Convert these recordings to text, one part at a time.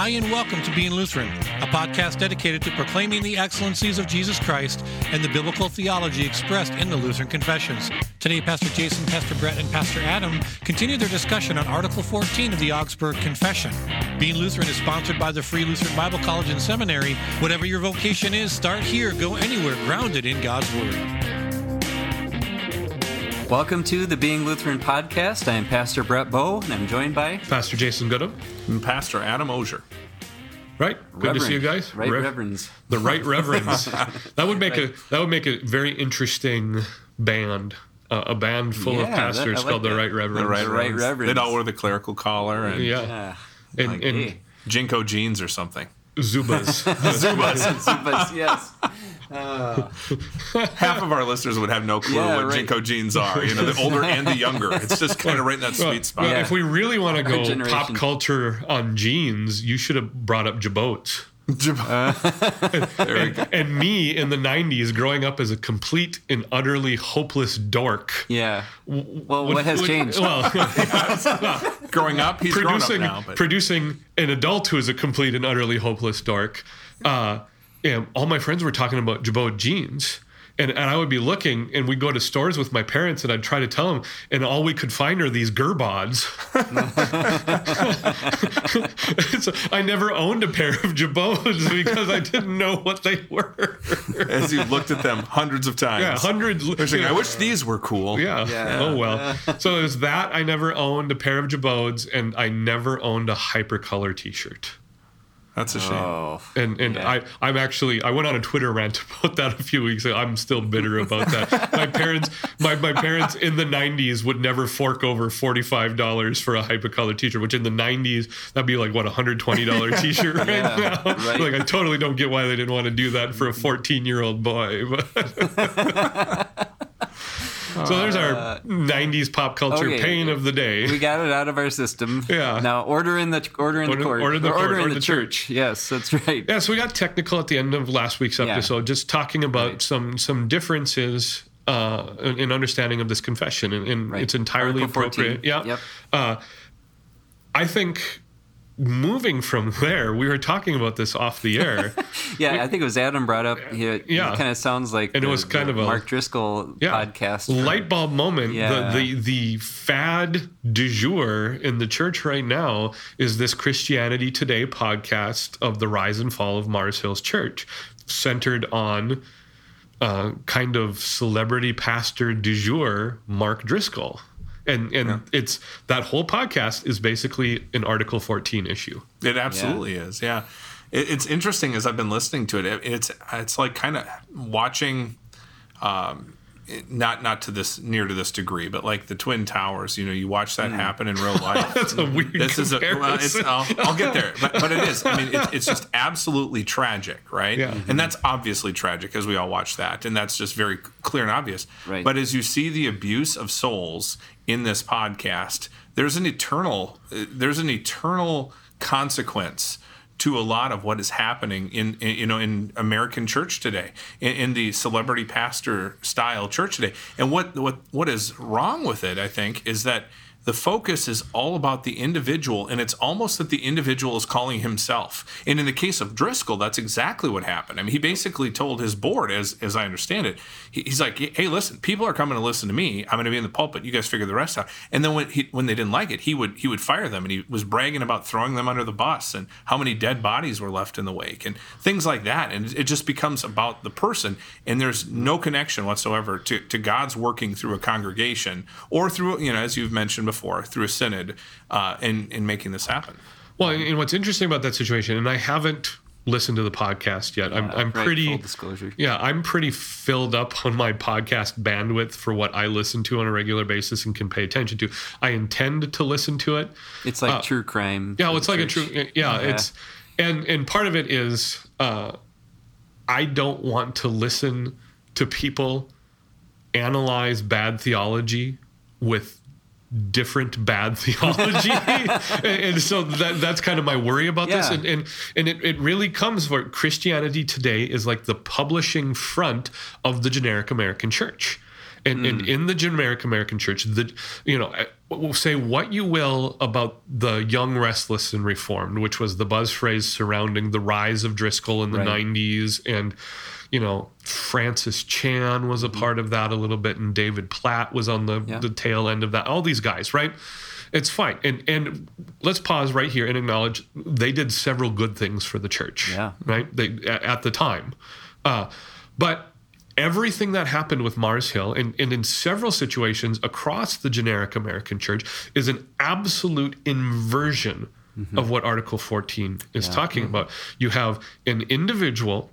Hi, and welcome to Being Lutheran, a podcast dedicated to proclaiming the excellencies of Jesus Christ and the biblical theology expressed in the Lutheran Confessions. Today, Pastor Jason, Pastor Brett, and Pastor Adam continue their discussion on Article 14 of the Augsburg Confession. Being Lutheran is sponsored by the Free Lutheran Bible College and Seminary. Whatever your vocation is, start here, go anywhere, grounded in God's Word. Welcome to the Being Lutheran podcast. I am Pastor Brett Boe, and I'm joined by Pastor Jason Gudim. And Pastor Adam Osier. Right, good Reverend. to see you guys. Right Rev- Reverends. the right reverends. that would make a that would make a very interesting band. Uh, a band full of Yeah, that- pastors like called the. Right Reverends. The right, Right reverends. reverends. They'd all wear the clerical collar and Yeah, Yeah. and, Like, and hey. JNCO jeans or something. Zubaz. Zubaz, Zubaz, yes. Uh, Half of our listeners would have no clue Yeah, what right. JNCO jeans are. You know, the older and the younger. It's just kind of right in that Well, sweet spot. well, Yeah. If we really want to go pop culture on jeans, you should have brought up Girbauds. we go. And me in the '90s, growing up as a complete and utterly hopeless dork. Yeah. Well, would- what has would- changed? Well, Growing up, he's grown up producing now. But producing an adult who is a complete and utterly hopeless dork. Uh, yeah, all my friends were talking about Girbaud jeans. And, and I would be looking, and we'd go to stores with my parents, and I'd try to tell them, and all we could find are these Girbauds. so I never owned a pair of Girbauds because I didn't know what they were. as you looked at them hundreds of times, yeah, hundreds. They're I wish these were cool. Yeah. Yeah. Oh well. so it was that I never owned a pair of Girbauds, and I never owned a hypercolor T-shirt. That's a oh, shame. Oh. And and Yeah. I I'm actually I went on a Twitter rant about that a few weeks ago. I'm still bitter about that. my parents my, my parents in the 90s would never fork over $45 for a hypercolor t-shirt, which in the 90s that'd be like what a $120 t-shirt right Yeah, now. right. Like I totally don't get why they didn't want to do that for a 14-year-old boy. So there's our 90s pop culture Uh, okay. pain of the day. We got it out of our system. Yeah. Now order in the order in Order- the court. order the Or court, order in order the, the church. Yes, that's right. Yeah, so we got technical at the end of last week's Yeah. episode, just talking about Right. some some differences uh, in, in understanding of this confession, and, and Right. it's entirely Article 14. appropriate. Yeah, Yep. Uh, I think moving from there, we were talking about this off the air. Yeah, I think it was Adam brought up. He, Yeah. It kind of sounds like And it was kind of a- Mark Driscoll yeah, podcast. for- light bulb moment. Yeah. The, the the fad du jour in the church right now is this Christianity Today podcast of the rise and fall of Mars Hills Church, centered on uh, kind of celebrity pastor du jour Mark Driscoll. And and it's that whole podcast is basically an Article 14 issue. It absolutely is. Yeah, it, it's interesting as I've been listening to it. it it's it's like kind of watching, um, not not to this near to this degree, but like the Twin Towers. You know, you watch that happen in real life. That's a weird this is a well, it's, comparison. I'll, I'll get there, but, but it is. I mean, it's, it's just absolutely tragic, right? Yeah. And that's obviously tragic as we all watch that, and that's just very clear and obvious. Right. But as you see the abuse of souls in this podcast, there's an eternal, there's an eternal consequence to a lot of what is happening in, in you know in American church today, in, in the celebrity pastor style church today. And what what what is wrong with it, I think, is that the focus is all about the individual, and it's almost that the individual is calling himself. And in the case of Driscoll, that's exactly what happened. I mean, he basically told his board, as as I understand it, he, he's like, "Hey, listen, people are coming to listen to me. I'm going to be in the pulpit. You guys figure the rest out." And then when he when they didn't like it, he would he would fire them, and he was bragging about throwing them under the bus and how many dead bodies were left in the wake and things like that. And it just becomes about the person, and there's no connection whatsoever to to God's working through a congregation or through you know as you've mentioned before through a synod uh, in in making this happen. Well, and and what's interesting about that situation, and I haven't listened to the podcast yet. I'm, I'm right, pretty full disclosure. Yeah, I'm pretty filled up on my podcast bandwidth for what I listen to on a regular basis and can pay attention to. I intend to listen to it. It's like Uh, true crime. Yeah, well, it's the like a church. true. Yeah, it's and and part of it is uh, I don't want to listen to people analyze bad theology with different bad theology. And, so that that's kind of my worry about this. And and, and it, it really comes where christianity today is like the publishing front of the generic american church. And, and in the generic American church, the you know, uh, we'll say what you will about the young, restless, and reformed, which was the buzz phrase surrounding the rise of Driscoll in the Right. 90s, and you know, Francis Chan was a part of that a little bit, and David Platt was on the Mm-hmm. Yeah. the tail end of that. All these guys, right? It's fine. And and let's pause right here and acknowledge they did several good things for the church. Yeah. Right? They at, at the time. Uh, but everything that happened with Mars Hill and, and in several situations across the generic American church is an absolute inversion of what Article 14 is talking about. You have an individual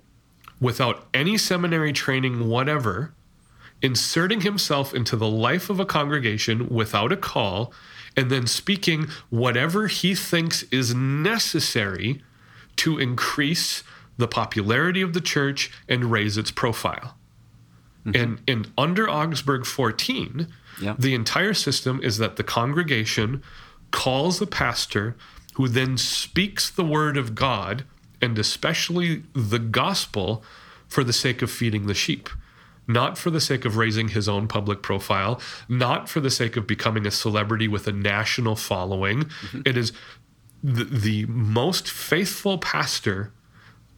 without any seminary training whatever inserting himself into the life of a congregation without a call and then speaking whatever he thinks is necessary to increase the popularity of the church and raise its profile. Mm-hmm. And, and under Augsburg 14, Yeah. the entire system is that the congregation calls a pastor who then speaks the word of God and especially the gospel for the sake of feeding the sheep, not for the sake of raising his own public profile, not for the sake of becoming a celebrity with a national following. Mm-hmm. It is the, the most faithful pastor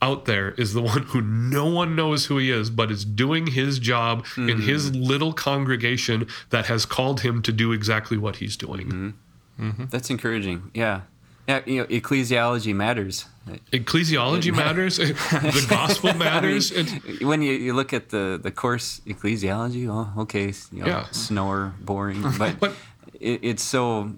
out there is the one who no one knows who he is, but is doing his job in mm. his little congregation that has called him to do exactly what he's doing. Mm-hmm. Mm-hmm. That's encouraging. Yeah. Yeah, you know, ecclesiology matters. Ecclesiology matters, the gospel matters. and, when you, you look at the, the course ecclesiology, oh, okay, you know, Yeah. snower, boring, but, But- it, it's so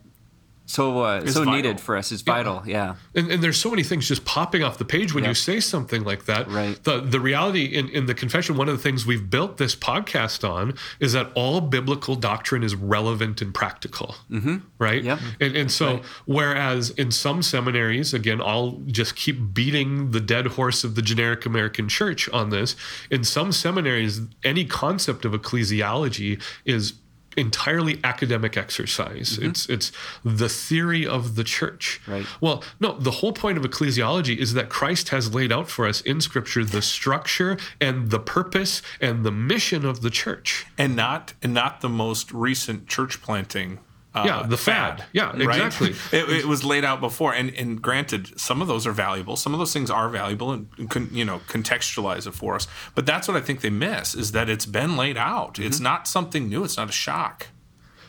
so uh, so vital. needed for us. It's vital. Yeah. and, and there's so many things just popping off the page when Yeah. you say something like that. Right. The the reality in, in the confession, one of the things we've built this podcast on is that all biblical doctrine is relevant and practical. Mm-hmm. Right. Yep. And and so whereas in some seminaries, again, I'll just keep beating the dead horse of the generic American church on this. In some seminaries, any concept of ecclesiology is entirely academic exercise. Mm-hmm. It's it's the theory of the church. Right. Well, no, the whole point of ecclesiology is that Christ has laid out for us in scripture the structure and the purpose and the mission of the church. and not and not the most recent church planting. Uh, Yeah, the fad. Yeah, right? exactly. It, it was laid out before, and and granted, some of those are valuable. Some of those things are valuable, and con, you know contextualize it for us. But that's what I think they miss is that it's been laid out. It's Mm-hmm. not something new. It's not a shock.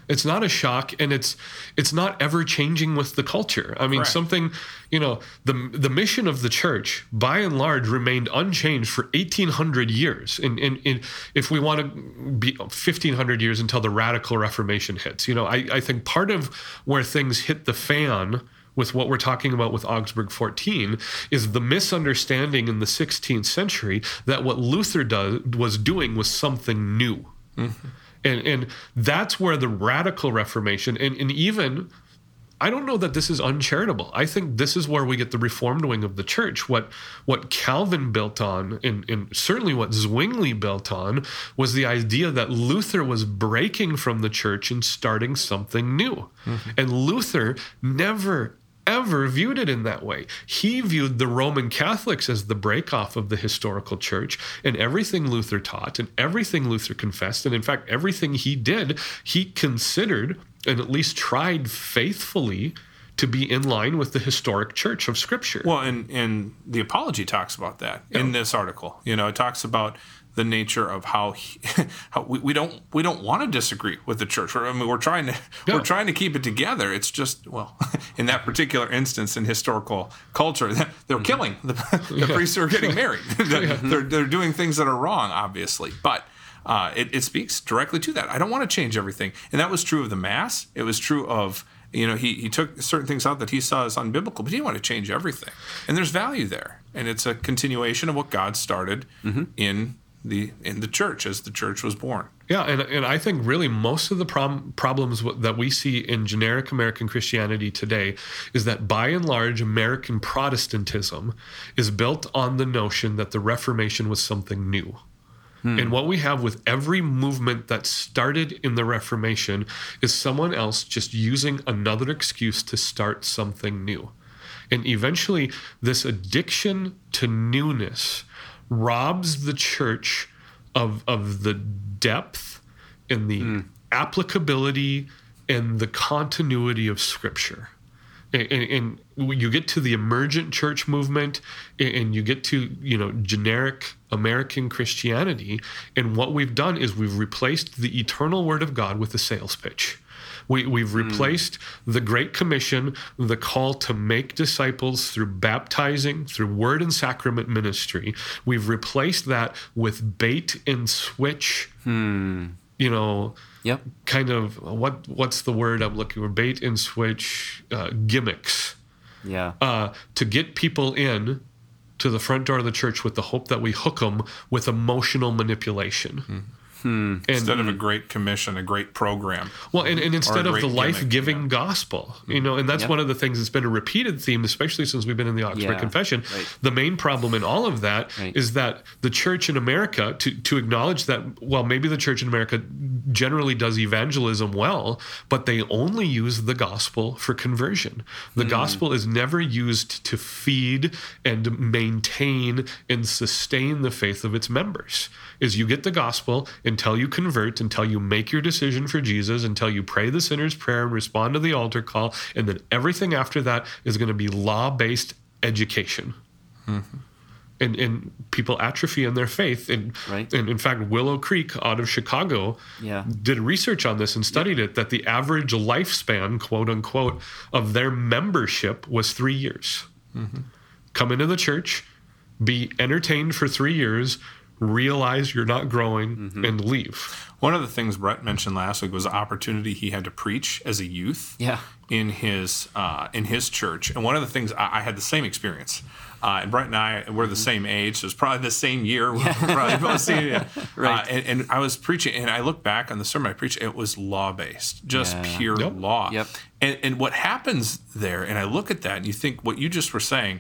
It's not a shock, and it's it's not ever changing with the culture. I mean, Correct. something you know the the mission of the church, by and large, remained unchanged for eighteen hundred years. And, and, and if we want to be fifteen hundred years until the radical Reformation hits, you know, I, I think part of where things hit the fan with what we're talking about with Augsburg 14 is the misunderstanding in the 16th century that what Luther does, was doing was something new. Mm-hmm. And and that's where the radical reformation and, and even I don't know that this is uncharitable. I think this is where we get the reformed wing of the church. What what Calvin built on, and, and certainly what Zwingli built on, was the idea that Luther was breaking from the church and starting something new. Mm-hmm. And Luther never ever viewed it in that way. He viewed the Roman Catholics as the breakoff of the historical church, and everything Luther taught and everything Luther confessed, and in fact, everything he did, he considered and at least tried faithfully to be in line with the historic church of Scripture. Well, and and the apology talks about that in this article. You know, it talks about the nature of how, he, how we, we don't we don't want to disagree with the church. I mean, we're trying to Yeah. we're trying to keep it together. It's just well, in that particular instance in historical culture, they're killing the, the priests who are getting married. they're, they're they're doing things that are wrong, obviously, but. Uh, it, it speaks directly to that. I don't want to change everything, and that was true of the mass. It was true of you know he he took certain things out that he saw as unbiblical, but he didn't want to change everything. And there's value there, and it's a continuation of what God started in the in the church as the church was born. Yeah, and, and I think really most of the problem, problems w- that we see in generic American Christianity today is that by and large, American Protestantism is built on the notion that the Reformation was something new. Hmm. And what we have with every movement that started in the Reformation is someone else just using another excuse to start something new. And eventually, this addiction to newness robs the church of, of the depth and the hmm. applicability and the continuity of Scripture. And, and, and you get to the emergent church movement, and you get to you know generic American Christianity, and what we've done is we've replaced the eternal Word of God with a sales pitch. We, we've replaced the Great Commission, the call to make disciples through baptizing, through word and sacrament ministry. We've replaced that with bait and switch, you know, Yep. kind of what what's the word I'm looking for? Bait and switch uh, gimmicks Yeah. uh, to get people in to the front door of the church with the hope that we hook them with emotional manipulation. Hmm. And, Instead of a great commission, a great program. well, and, and instead of the life giving yeah. gospel, you hmm. know, and that's Yep. one of the things that's been a repeated theme, especially since we've been in the Augsburg Yeah, Confession. right. The main problem in all of that is Right. that the church in America, to, to acknowledge that, well, maybe the church in America generally does evangelism well, but they only use the gospel for conversion. The hmm. gospel is never used to feed and maintain and sustain the faith of its members. Is you get the gospel until you convert, until you make your decision for Jesus, until you pray the sinner's prayer and respond to the altar call, and then everything after that is going to be law-based education mm-hmm. and, and people atrophy in their faith. And, Right. and in fact, Willow Creek out of Chicago Yeah. did research on this and studied it that the average lifespan, quote unquote, of their membership was three years. Mm-hmm. Come into the church, be entertained for three years, realize you're not growing, and leave. One of the things Brett mentioned last week was the opportunity he had to preach as a youth. Yeah. In his uh, in his church, and one of the things I, I had the same experience. Uh, and Brett and I were the same age, so it was probably the same year. We were probably both senior. Right. Uh, and, and I was preaching, and I look back on the sermon I preached. It was law based, just Yeah. pure Yep. law. Yep. And, and what happens there, and I look at that, and you think what you just were saying,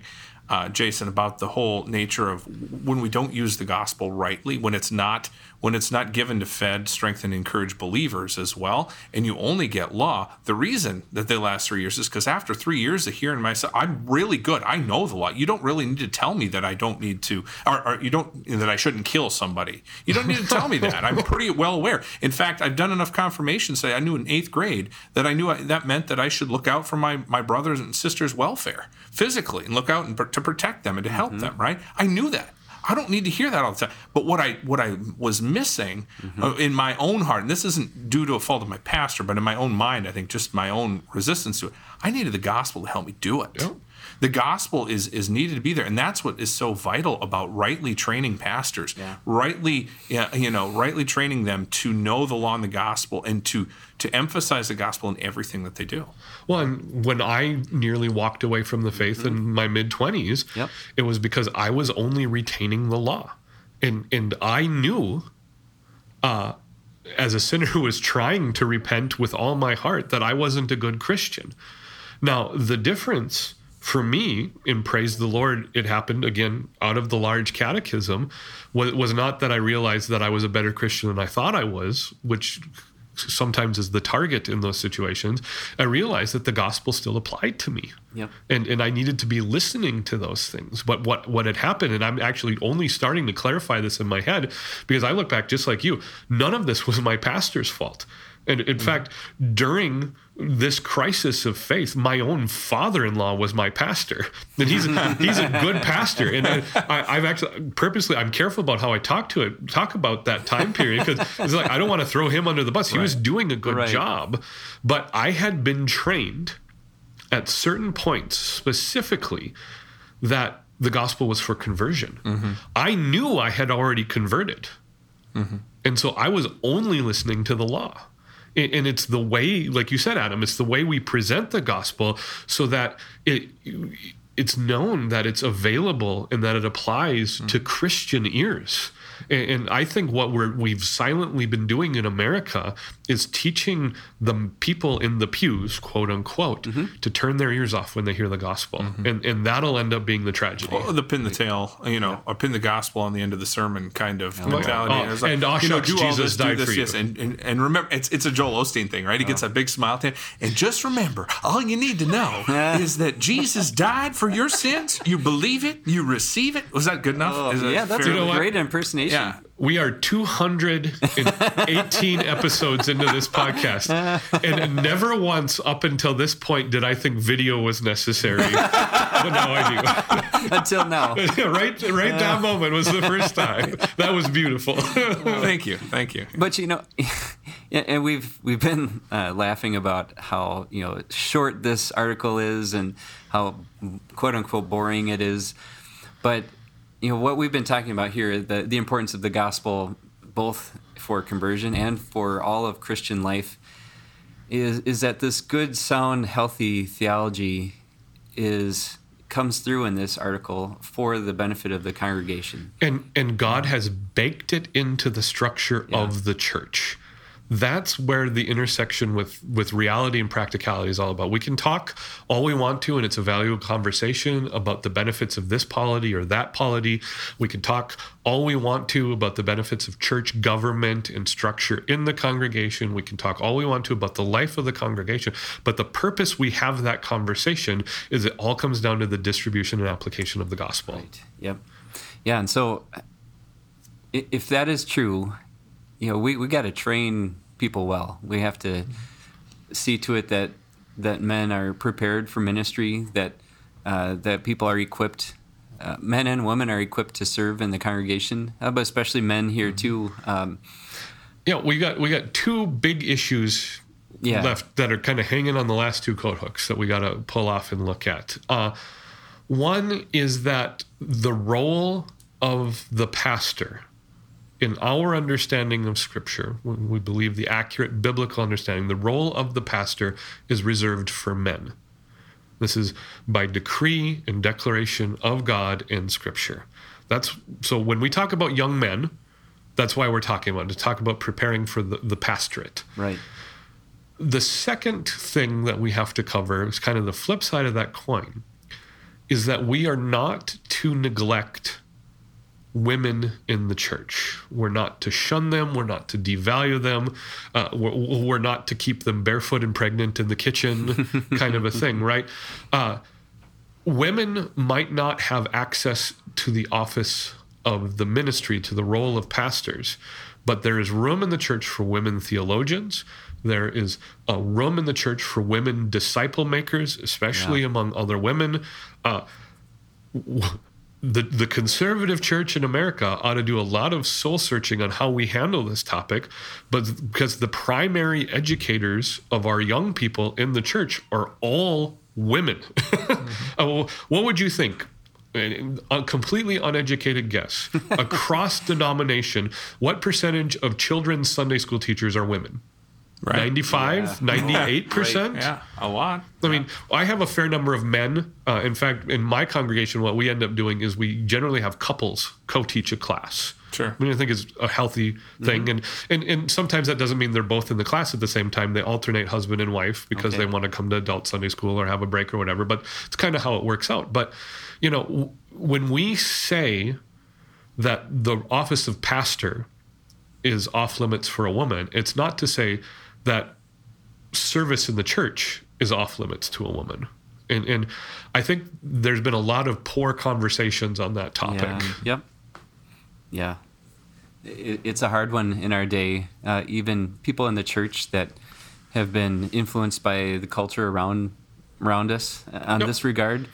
uh, Jason, about the whole nature of when we don't use the gospel rightly, when it's not when it's not given to fed, strengthen, encourage believers as well, and you only get law. The reason that they last three years is because after three years of hearing myself, I'm really good. I know the law. You don't really need to tell me that I don't need to, or, or you don't that I shouldn't kill somebody. You don't need to tell me that. I'm pretty well aware. In fact, I've done enough confirmation. Say I knew in eighth grade that I knew I, that meant that I should look out for my my brothers and sisters' welfare physically and look out and, pr- to protect them and to help them. Right? I knew that. I don't need to hear that all the time. But what I what I was missing uh, in my own heart, and this isn't due to a fault of my pastor, but in my own mind, I think just my own resistance to it. I needed the gospel to help me do it. Yep. The gospel is is needed to be there, and that's what is so vital about rightly training pastors, Yeah. rightly you know, rightly training them to know the law and the gospel, and to to emphasize the gospel in everything that they do. Well, and when I nearly walked away from the faith in my mid 20s, Yep. it was because I was only retaining the law. And and I knew uh as a sinner who was trying to repent with all my heart that I wasn't a good Christian. Now, the difference for me in praise the Lord, it happened again out of the large catechism, was, was not that I realized that I was a better Christian than I thought I was, which sometimes is the target in those situations. I realized that the gospel still applied to me. Yep. And, and I needed to be listening to those things. But what, what had happened, and I'm actually only starting to clarify this in my head because I look back just like you, none of this was my pastor's fault. And in mm-hmm. fact, during this crisis of faith, my own father-in-law was my pastor, and he's he's a good pastor. And I, I, I've actually purposely I'm careful about how I talk to it, talk about that time period because it's like I don't want to throw him under the bus. He was doing a good Right. job, but I had been trained at certain points specifically that the gospel was for conversion. Mm-hmm. I knew I had already converted. Mm-hmm. And so I was only listening to the law. And it's the way, like you said, Adam, it's the way we present the gospel so that it it's known that it's available and that it applies mm-hmm. to Christian ears. And, and I think what we're we've silently been doing in America is teaching the people in the pews, quote unquote, mm-hmm. to turn their ears off when they hear the gospel, mm-hmm. and and that'll end up being the tragedy. Or the pin the tail, you know, or pin the gospel on the end of the sermon kind of mentality. Oh, it's and, oh, you know, shucks, do all Jesus this, do this, for you. yes, and, and and remember, it's it's a Joel Osteen thing, right? He gets that big smile to and just remember, all you need to know is that Jesus died for your sins. You believe it, you receive it. Was that good enough? Oh, yeah, that's fair? a great impersonation. Yeah. we are 218 episodes into this podcast, and never once up until this point did I think video was necessary. but now I do. Until now. right, right. That moment was the first time. That was beautiful. Thank you, thank you. But you know, and we've we've been uh, laughing about how you know short this article is and how quote unquote boring it is, but you know what we've been talking about here the the importance of the gospel both for conversion and for all of Christian life is is that this good sound healthy theology is comes through in this article for the benefit of the congregation. And and God has baked it into the structure Yeah. of the church. That's where the intersection with with reality and practicality is all about. We can talk all we want to, and it's a valuable conversation about the benefits of this polity or that polity. We can talk all we want to about the benefits of church government and structure in the congregation. We can talk all we want to about the life of the congregation. But the purpose we have that conversation is it all comes down to the distribution and application of the gospel. Right. Yep. Yeah, and so if that is true, you know, we, we got to train people well. We have to see to it that that men are prepared for ministry, that uh, that people are equipped, uh, men and women are equipped to serve in the congregation, uh, but especially men here too. Um, Yeah, we got we got two big issues Yeah. left that are kind of hanging on the last two coat hooks that we got to pull off and look at. Uh, one is that the role of the pastor in our understanding of Scripture, when we believe the accurate biblical understanding, the role of the pastor is reserved for men. This is by decree and declaration of God in Scripture. That's so when we talk about young men, that's why we're talking about to talk about preparing for the, the pastorate. right. The second thing that we have to cover is kind of the flip side of that coin is that we are not to neglect women in the church. We're not to shun them. We're not to devalue them. Uh, we're, we're not to keep them barefoot and pregnant in the kitchen, kind of a thing, right? Uh, women might not have access to the office of the ministry, to the role of pastors, but there is room in the church for women theologians. There is a room in the church for women disciple makers, especially Yeah. among other women. Uh, w- the the conservative church in America ought to do a lot of soul searching on how we handle this topic, but because the primary educators of our young people in the church are all women. Uh, well, what would you think? A completely uneducated guess across denomination, what percentage of children's Sunday school teachers are women? Right. 95, 98%? Yeah, a lot. I mean, I have a fair number of men. Uh, in fact, in my congregation, what we end up doing is we generally have couples co-teach a class. Sure. I mean, I think it's a healthy thing, and, and and sometimes that doesn't mean they're both in the class at the same time. They alternate husband and wife because Okay. they want to come to adult Sunday school or have a break or whatever. But it's kind of how it works out. But you know, w- when we say that the office of pastor is off limits for a woman, it's not to say that service in the church is off limits to a woman. And, and I think there's been a lot of poor conversations on that topic. Yeah. Yep. Yeah. It, it's a hard one in our day. Uh, even people in the church that have been influenced by the culture around around us uh, on this regard.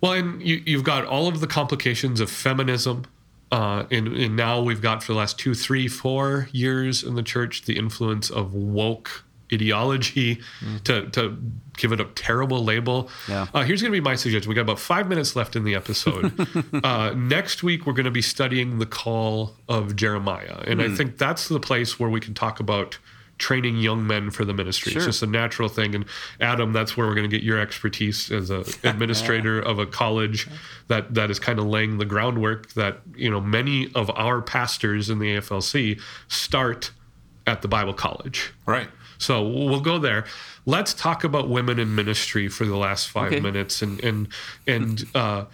Well, and you, you've got all of the complications of feminism. Uh, and, and now we've got for the last two, three, four years in the church the influence of woke ideology to, to give it a terrible label. Yeah. Uh, here's going to be my suggestion. We got about five minutes left in the episode. uh, next week, we're going to be studying the call of Jeremiah. And I think that's the place where we can talk about training young men for the ministry. Sure. It's just a natural thing. And Adam, that's where we're going to get your expertise as an administrator of a college that that is kind of laying the groundwork that you know many of our pastors in the AFLC start at the Bible college. Right. So we'll go there. Let's talk about women in ministry for the last five Okay. minutes, and and and uh,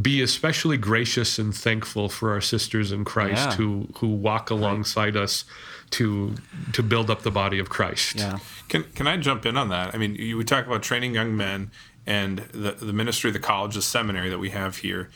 be especially gracious and thankful for our sisters in Christ Yeah. who who walk alongside us to to build up the body of Christ. Yeah. Can can I jump in on that? I mean, you, we talk about training young men and the the ministry of the college, the seminary that we have here.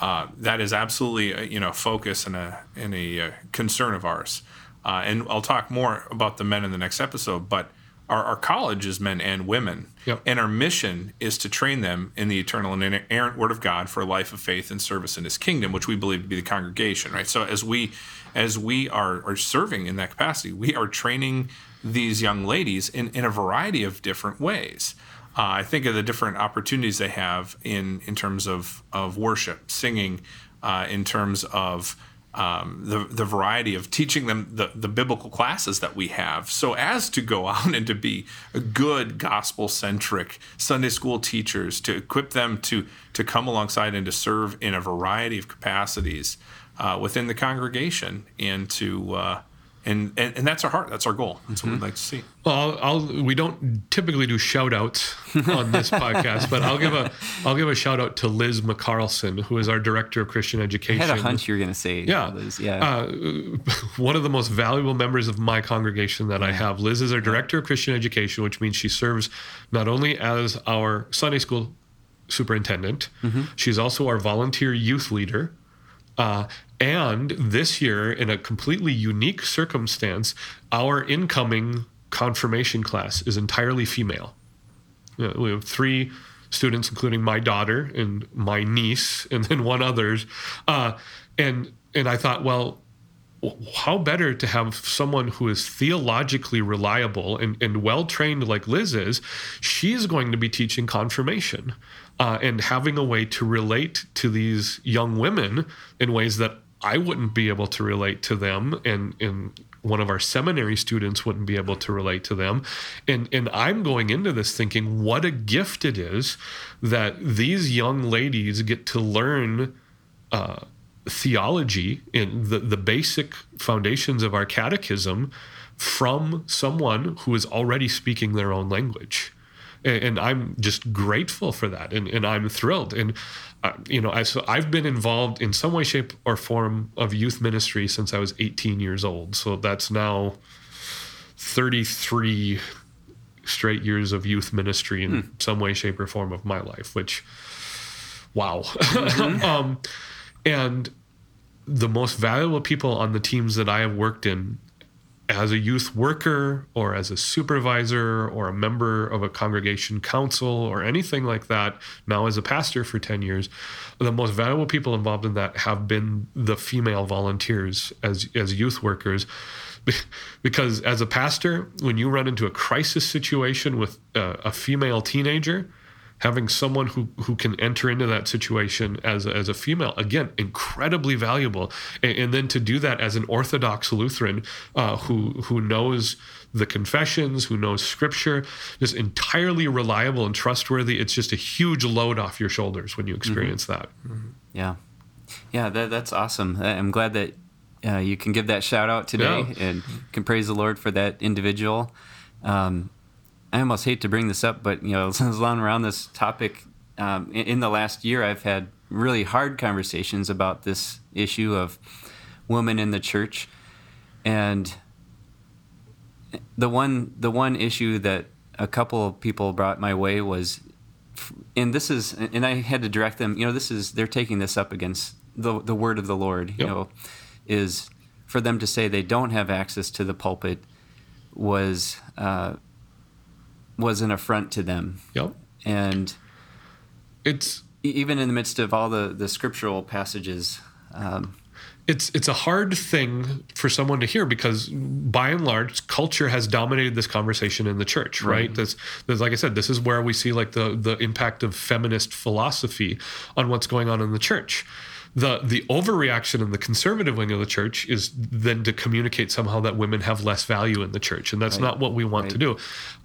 uh, that is absolutely a, you know focus and a and a, uh, concern of ours. Uh, and I'll talk more about the men in the next episode, but our, our college is men and women. Yep. And our mission is to train them in the eternal and inerrant word of God for a life of faith and service in his kingdom, which we believe to be the congregation, right? So as we as we are, are serving in that capacity, we are training these young ladies in, in a variety of different ways. Uh, I think of the different opportunities they have in in terms of of worship, singing, uh, in terms of um, the the variety of teaching them the the biblical classes that we have, so as to go out and to be good gospel centric Sunday school teachers, to equip them to to come alongside and to serve in a variety of capacities uh, within the congregation, and to uh, and, and and that's our heart. That's our goal. That's what we'd like to see. Well, I'll, I'll, we don't typically do shout outs on this podcast, but I'll give a I'll give a shout out to Liz McCarlson, who is our director of Christian education. I education. had a hunch you were going to say. Yeah, Liz. yeah. Uh, one of the most valuable members of my congregation that I have. Liz is our director of Christian education, which means she serves not only as our Sunday school superintendent, Mm-hmm. she's also our volunteer youth leader. Uh, and this year, in a completely unique circumstance, our incoming confirmation class is entirely female. Yeah, we have three students, including my daughter and my niece, and then one others. Uh, and and I thought, well, how better to have someone who is theologically reliable and, and well trained like Liz is? She's going to be teaching confirmation uh, and having a way to relate to these young women in ways that I wouldn't be able to relate to them, and and one of our seminary students wouldn't be able to relate to them, and and I'm going into this thinking what a gift it is that these young ladies get to learn uh, theology in the the basic foundations of our catechism from someone who is already speaking their own language and, and I'm just grateful for that, and, and I'm thrilled. And Uh, you know, I, so I've been involved in some way, shape, or form of youth ministry since I was 18 years old. So that's now 33 straight years of youth ministry in hmm. some way, shape, or form of my life. Which, wow. Mm-hmm. um, and the most valuable people on the teams that I have worked in as a youth worker or as a supervisor or a member of a congregation council or anything like that, now as a pastor for 10 years, the most valuable people involved in that have been the female volunteers as, as youth workers. Because as a pastor, when you run into a crisis situation with a, a female teenager, having someone who, who can enter into that situation as a, as a female again incredibly valuable and, and then to do that as an orthodox lutheran uh, who who knows the confessions who knows scripture just entirely reliable and trustworthy it's just a huge load off your shoulders when you experience that Yeah, yeah, that, that's awesome. I'm glad that uh, you can give that shout out today Yeah. and can praise the Lord for that individual. Um, I almost hate to bring this up, but you know, as long around this topic, um, in, in the last year, I've had really hard conversations about this issue of women in the church, and the one the one issue that a couple of people brought my way was and this is and I had to direct them you know this is they're taking this up against the the word of the Lord you know is for them to say they don't have access to the pulpit was uh, was an affront to them. Yep and it's even in the midst of all the the scriptural passages um, it's it's a hard thing for someone to hear because by and large culture has dominated this conversation in the church right, That's, that's like i said this is where we see like the the impact of feminist philosophy on what's going on in the church the the overreaction in the conservative wing of the church is then to communicate somehow that women have less value in the church and that's not what we want to do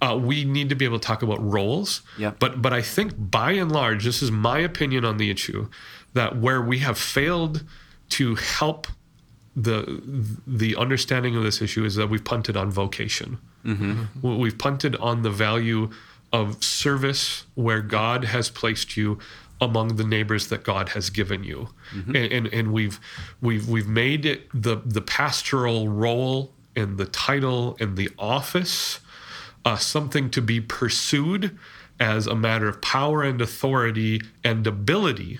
uh, we need to be able to talk about roles Yep. but but i think by and large this is my opinion on the issue that where we have failed to help the the understanding of this issue is that we've punted on vocation. Mm-hmm. We've punted on the value of service where God has placed you among the neighbors that God has given you, and, and and we've we've we've made it the the pastoral role and the title and the office uh, something to be pursued as a matter of power and authority and ability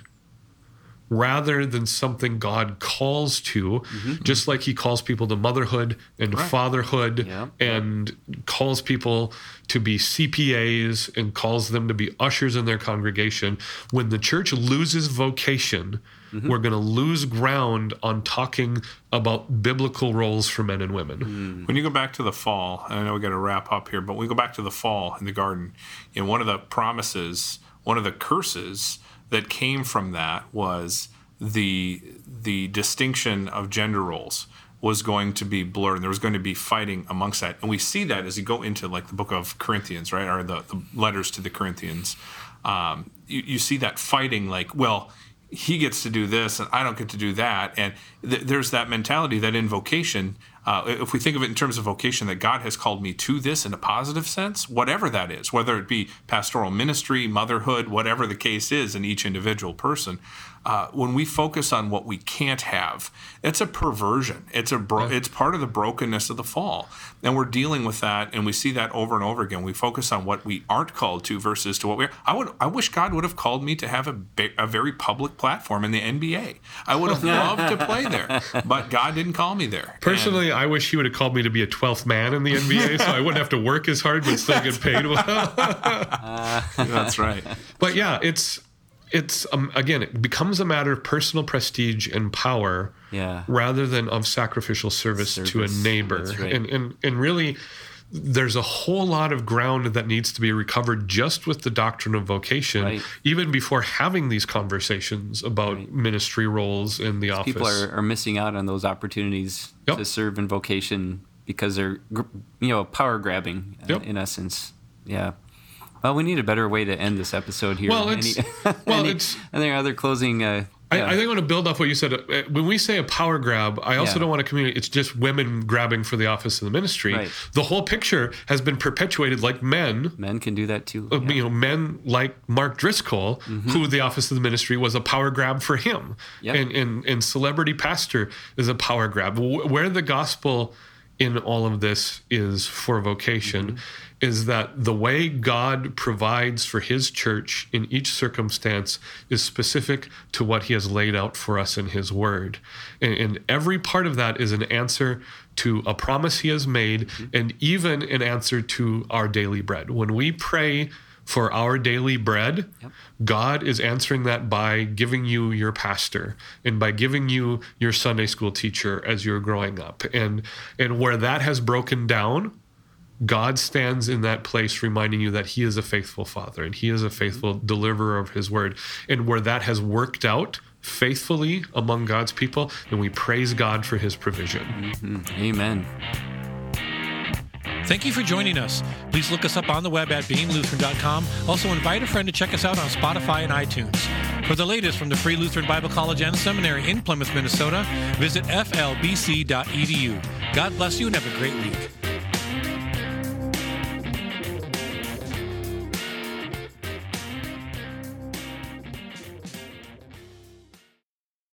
rather than something God calls to, mm-hmm. just like He calls people to motherhood and fatherhood Yeah. and calls people to be CPAs and calls them to be ushers in their congregation. When the church loses vocation, mm-hmm. we're going to lose ground on talking about biblical roles for men and women. Mm. When you go back to the fall, and I know we got to wrap up here, but when we go back to the fall in the garden, you know, one of the promises, one of the curses that came from that was the the distinction of gender roles was going to be blurred and there was going to be fighting amongst that and we see that as you go into like the book of corinthians right or the, the letters to the corinthians um, you, you see that fighting like well he gets to do this and I don't get to do that. And th- there's that mentality that in vocation, uh, if we think of it in terms of vocation, that God has called me to this in a positive sense, whatever that is, whether it be pastoral ministry, motherhood, whatever the case is in each individual person. Uh, when we focus on what we can't have, it's a perversion. It's a bro- it's part of the brokenness of the fall, and we're dealing with that, and we see that over and over again. We focus on what we aren't called to versus to what we are. I would I wish God would have called me to have a, ba- a very public platform in the NBA. I would have loved to play there, but God didn't call me there. Personally, I wish he would have called me to be a 12th man in the NBA so I wouldn't have to work as hard but still get paid well. And that's right. But yeah, it's it's um, again it becomes a matter of personal prestige and power Yeah. rather than of sacrificial service, to a neighbor. right. And and and really there's a whole lot of ground that needs to be recovered just with the doctrine of vocation Right. even before having these conversations about ministry roles in the office. People are, are missing out on those opportunities Yep. to serve in vocation because they're, you know, power grabbing uh, Yep. in essence. Yeah. Well, we need a better way to end this episode here. Well, it's- Any, well, any- it's- Are there other closing? Uh, I, yeah. I think I want to build off what you said. Uh, When we say a power grab, I also Yeah. don't want to communicate it's just women grabbing for the office of the ministry. Right. The whole picture has been perpetuated like men men can do that too. uh, yeah. you know, men like Mark Driscoll, who the office of the ministry was a power grab for him, Yep. and, and and celebrity pastor is a power grab. Where the gospel in all of this is for vocation is that the way God provides for His church in each circumstance is specific to what He has laid out for us in His Word, and, and every part of that is an answer to a promise He has made, mm-hmm. and even an answer to our daily bread. When we pray for our daily bread, God is answering that by giving you your pastor and by giving you your Sunday school teacher as you're growing up. And and where that has broken down, God stands in that place reminding you that he is a faithful father and he is a faithful mm-hmm. deliverer of his word. And where that has worked out faithfully among God's people, then we praise God for his provision. Mm-hmm. Amen. Thank you for joining us. Please look us up on the web at beinglutheran.com. Also, invite a friend to check us out on Spotify and iTunes. For the latest from the Free Lutheran Bible College and Seminary in Plymouth, Minnesota, visit flbc.edu. God bless you and have a great week.